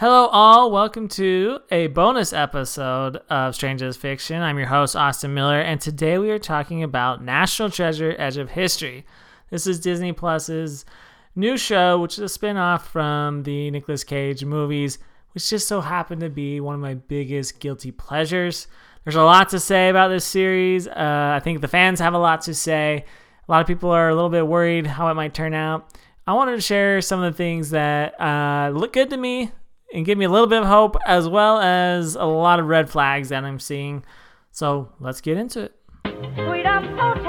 Hello, all. Welcome to a bonus episode of Strange as Fiction. I'm your host, Austin Miller, and today we are talking about National Treasure Edge of History. This is Disney Plus's new show, which is a spin off from the Nicolas Cage movies, which just so happened to be one of my biggest guilty pleasures. There's a lot to say about this series. Uh, I think the fans have a lot to say. A lot of people are a little bit worried how it might turn out. I wanted to share some of the things that uh, look good to me and give me a little bit of hope, as well as a lot of red flags that I'm seeing. So let's get into it.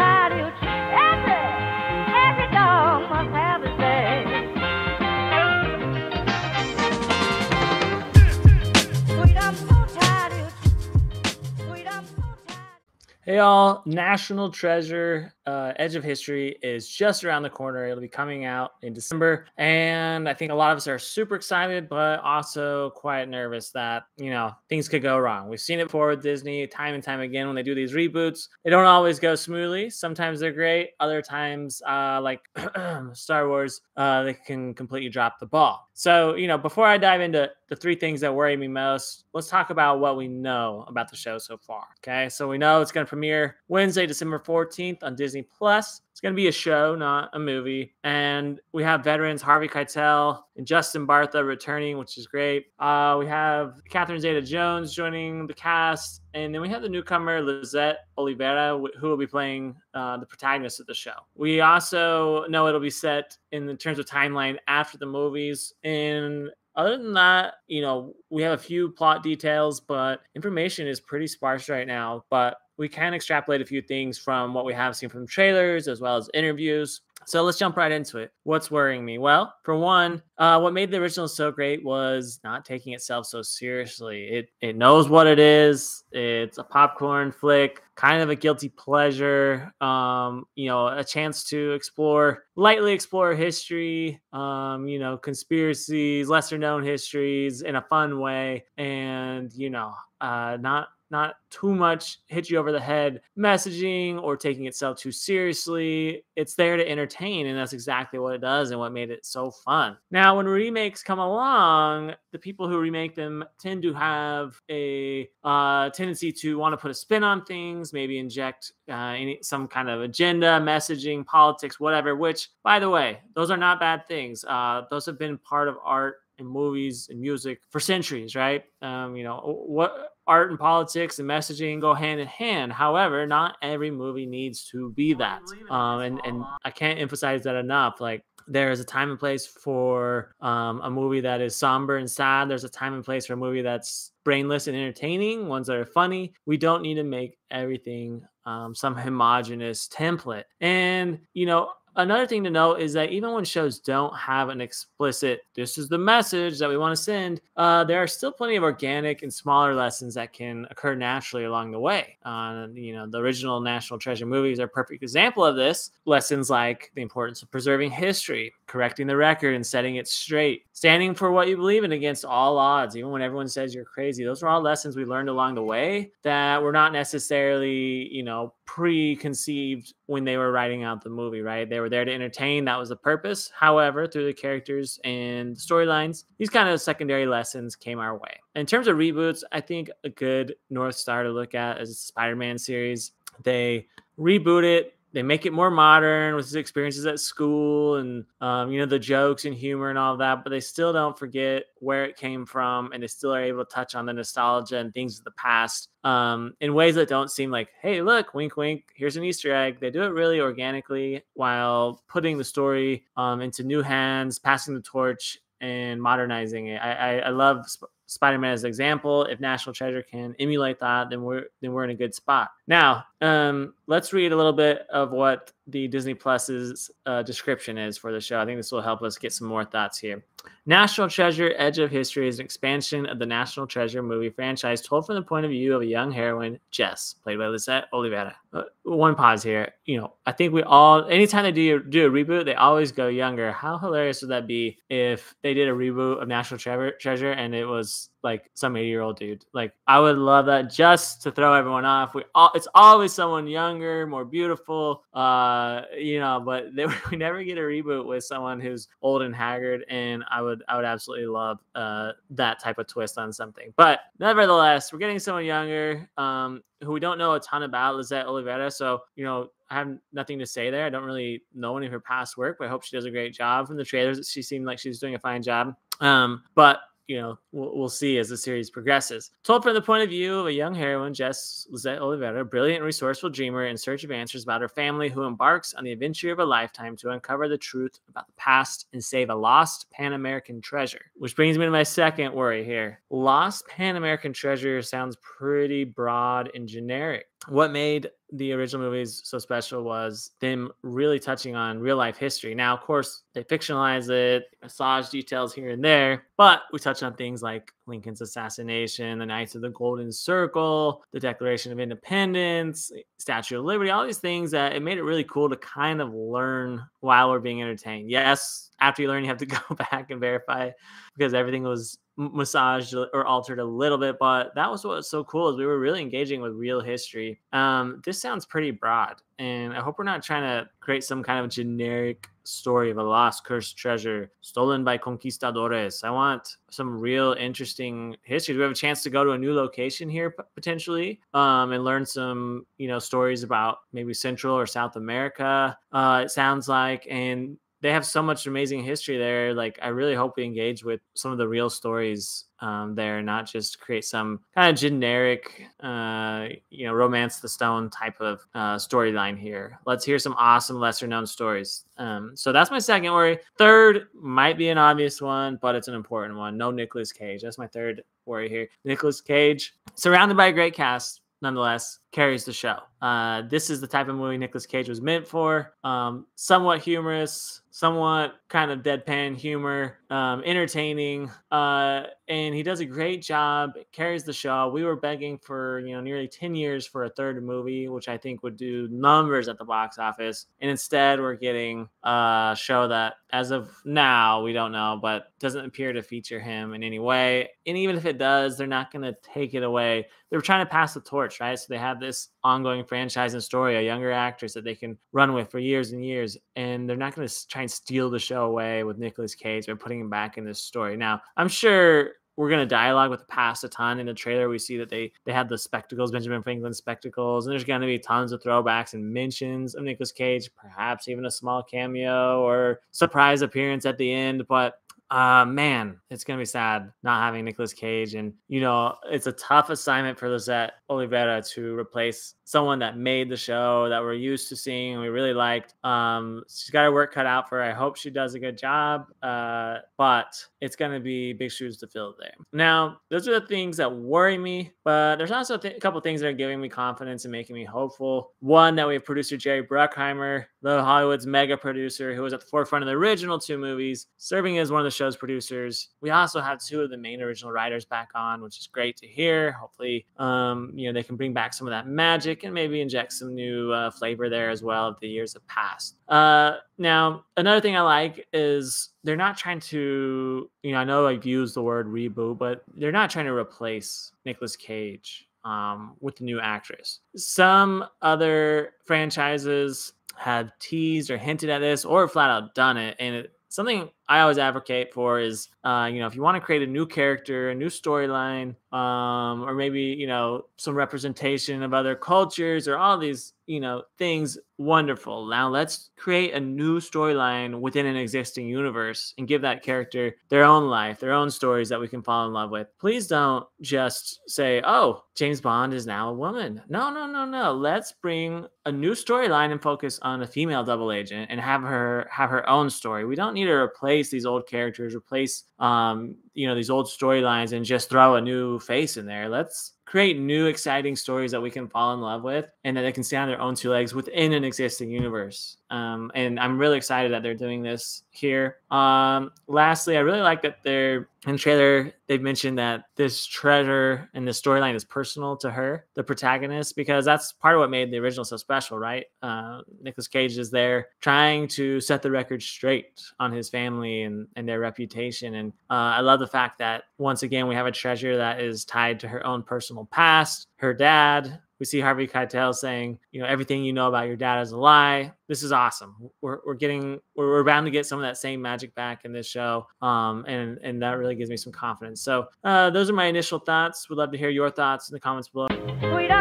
Hey, y'all. National Treasure uh, Edge of History is just around the corner. It'll be coming out in December. And I think a lot of us are super excited, but also quite nervous that, you know, things could go wrong. We've seen it before with Disney time and time again when they do these reboots. They don't always go smoothly. Sometimes they're great. Other times, uh, like Star Wars, uh, they can completely drop the ball. So, you know, before I dive into the three things that worry me most, let's talk about what we know about the show so far. Okay. So we know it's going to premiere Wednesday, December 14th on Disney Plus. It's going to be a show, not a movie. And we have veterans Harvey Keitel and Justin Bartha returning, which is great. Uh, we have Catherine Zeta Jones joining the cast. And then we have the newcomer Lisette Oliveira, who will be playing uh, the protagonist of the show. We also know it'll be set in terms of timeline after the movies. And other than that, you know, we have a few plot details, but information is pretty sparse right now. But we can extrapolate a few things from what we have seen from trailers as well as interviews. So let's jump right into it. What's worrying me? Well, for one, uh, what made the original so great was not taking itself so seriously. It it knows what it is. It's a popcorn flick, kind of a guilty pleasure. Um, you know, a chance to explore, lightly explore history. Um, you know, conspiracies, lesser known histories in a fun way, and you know, uh, not not too much hit you over the head messaging or taking itself too seriously. It's there to entertain, and that's exactly what it does and what made it so fun. Now, when remakes come along, the people who remake them tend to have a uh, tendency to want to put a spin on things, maybe inject uh, any some kind of agenda, messaging, politics, whatever. Which, by the way, those are not bad things. Uh, those have been part of art and movies and music for centuries, right? Um, you know what art and politics and messaging go hand in hand. However, not every movie needs to be that. Um, and and I can't emphasize that enough. Like there is a time and place for um, a movie that is somber and sad. There's a time and place for a movie that's brainless and entertaining. Ones that are funny. We don't need to make everything um, some homogenous template. And you know, another thing to note is that even when shows don't have an explicit this is the message that we want to send uh, there are still plenty of organic and smaller lessons that can occur naturally along the way. Uh, you know the original national treasure movies are a perfect example of this. Lessons like the importance of preserving history correcting the record and setting it straight standing for what you believe in against all odds even when everyone says you're crazy. Those are all lessons we learned along the way that were not necessarily you know preconceived when they were writing out the movie, right? They were there to entertain. That was the purpose. However, through the characters and storylines, these kind of secondary lessons came our way. In terms of reboots, I think a good North Star to look at is Spider Man series. They reboot it they make it more modern with his experiences at school and um, you know the jokes and humor and all that but they still don't forget where it came from and they still are able to touch on the nostalgia and things of the past um, in ways that don't seem like hey look wink wink here's an easter egg. They do it really organically while putting the story um, into new hands passing the torch and modernizing it. I, I, I love Spider-Man as an example. If National Treasure can emulate that, then we're then we're in a good spot. Now, um, let's read a little bit of what the Disney Plus's uh, description is for the show. I think this will help us get some more thoughts here. National Treasure: Edge of History is an expansion of the National Treasure movie franchise, told from the point of view of a young heroine, Jess, played by Lisette Oliveira. Uh, one pause here. You know, I think we all, anytime they do do a reboot, they always go younger. How hilarious would that be if they did a reboot of National Treasure, Treasure and it was like some 80 year old dude. Like I would love that just to throw everyone off. We all it's always someone younger, more beautiful, uh, you know, but they, we never get a reboot with someone who's old and haggard. And I would I would absolutely love uh that type of twist on something. But nevertheless, we're getting someone younger, um, who we don't know a ton about, Lisette Olivera. So, you know, I have nothing to say there. I don't really know any of her past work, but I hope she does a great job. From the trailers, she seemed like she's doing a fine job. Um, but you know, we'll, we'll, see as the series progresses. Told from the point of view of a young heroine, Jess Lisette Olivera, brilliant, resourceful dreamer in search of answers about her family, who embarks on the adventure of a lifetime to uncover the truth about the past and save a lost Pan American treasure. Which brings me to my second worry here. Lost Pan American treasure sounds pretty broad and generic what made the original movies so special was them really touching on real life history. Now, of course, they fictionalize it, massage details here and there, but we touch on things like Lincoln's assassination, the Knights of the Golden Circle, the Declaration of Independence, Statue of Liberty, all these things that it made it really cool to kind of learn while we're being entertained. Yes, after you learn, you have to go back and verify because everything was massaged or altered a little bit but that was what was so cool is we were really engaging with real history. Um, this sounds pretty broad and i hope we're not trying to create some kind of generic story of a lost cursed treasure stolen by conquistadores. I want some real interesting history. We have a chance to go to a new location here potentially? Um, and learn some you know stories about maybe central or south america uh, it sounds like and they have so much amazing history there. Like, I really hope we engage with some of the real stories um, there, not just create some kind of generic, uh, you know, romance the stone type of uh, storyline here. Let's hear some awesome, lesser known stories. Um, so that's my second worry. Third might be an obvious one, but it's an important one. No Nicolas Cage. That's my third worry here. Nicolas Cage, surrounded by a great cast, nonetheless carries the show. Uh, this is the type of movie Nicolas Cage was meant for. Um, somewhat humorous, somewhat kind of deadpan humor, um, entertaining, uh, and he does a great job. Carries the show. We were begging for you know nearly ten years for a third movie, which I think would do numbers at the box office, and instead we're getting a show that, as of now, we don't know, but doesn't appear to feature him in any way. And even if it does, they're not going to take it away. They're trying to pass the torch, right? So they this ongoing franchise and story, a younger actress that they can run with for years and years. And they're not going to try and steal the show away with Nicolas Cage by putting him back in this story. Now, I'm sure we're going to dialogue with the past a ton in the trailer we see that they they had the spectacles benjamin franklin spectacles and there's going to be tons of throwbacks and mentions of nicolas cage perhaps even a small cameo or surprise appearance at the end but uh man, it's gonna be sad not having Nicolas Cage, and you know it's a tough assignment for Lisette Olivera to replace someone that made the show that we're used to seeing and we really liked. Um, she's got her work cut out for her. I hope she does a good job, uh, but it's gonna be big shoes to fill there. Now, those are the things that worry me, but there's also th- a couple things that are giving me confidence and making me hopeful. One that we have producer Jerry Bruckheimer, the Hollywood's mega producer, who was at the forefront of the original two movies, serving as one of the show's producers. We also have two of the main original writers back on, which is great to hear. Hopefully, um, you know, they can bring back some of that magic and maybe inject some new uh, flavor there as well. If the years have passed. Uh, now, another thing I like is they're not trying to, you know, I know I've used the word reboot, but they're not trying to replace Nicolas Cage um, with the new actress. Some other franchises have teased or hinted at this or flat out done it, and it, something I always advocate for is, uh, you know, if you want to create a new character, a new storyline, um, or maybe you know some representation of other cultures or all these you know things, wonderful. Now let's create a new storyline within an existing universe and give that character their own life, their own stories that we can fall in love with. Please don't just say, "Oh, James Bond is now a woman." No, no, no, no. Let's bring a new storyline and focus on a female double agent and have her have her own story. We don't need to replace replace these old characters, replace um, you know these old storylines, and just throw a new face in there. Let's create new exciting stories that we can fall in love with and that they can stand on their own two legs within an existing universe um, and i'm really excited that they're doing this here. Um, lastly, I really like that they're in the trailer. They've mentioned that this treasure and this storyline is personal to her, the protagonist, because that's part of what made the original so special, right? Uh, Nicolas Cage is there trying to set the record straight on his family and, and their reputation. And uh, I love the fact that once again, we have a treasure that is tied to her own personal past, her dad, we see Harvey Keitel saying, you know, everything you know about your dad is a lie. This is awesome. We're, we're getting, we're, we're bound to get some of that same magic back in this show. Um, and, and that really gives me some confidence. So uh, those are my initial thoughts. We'd love to hear your thoughts in the comments below. Sweet,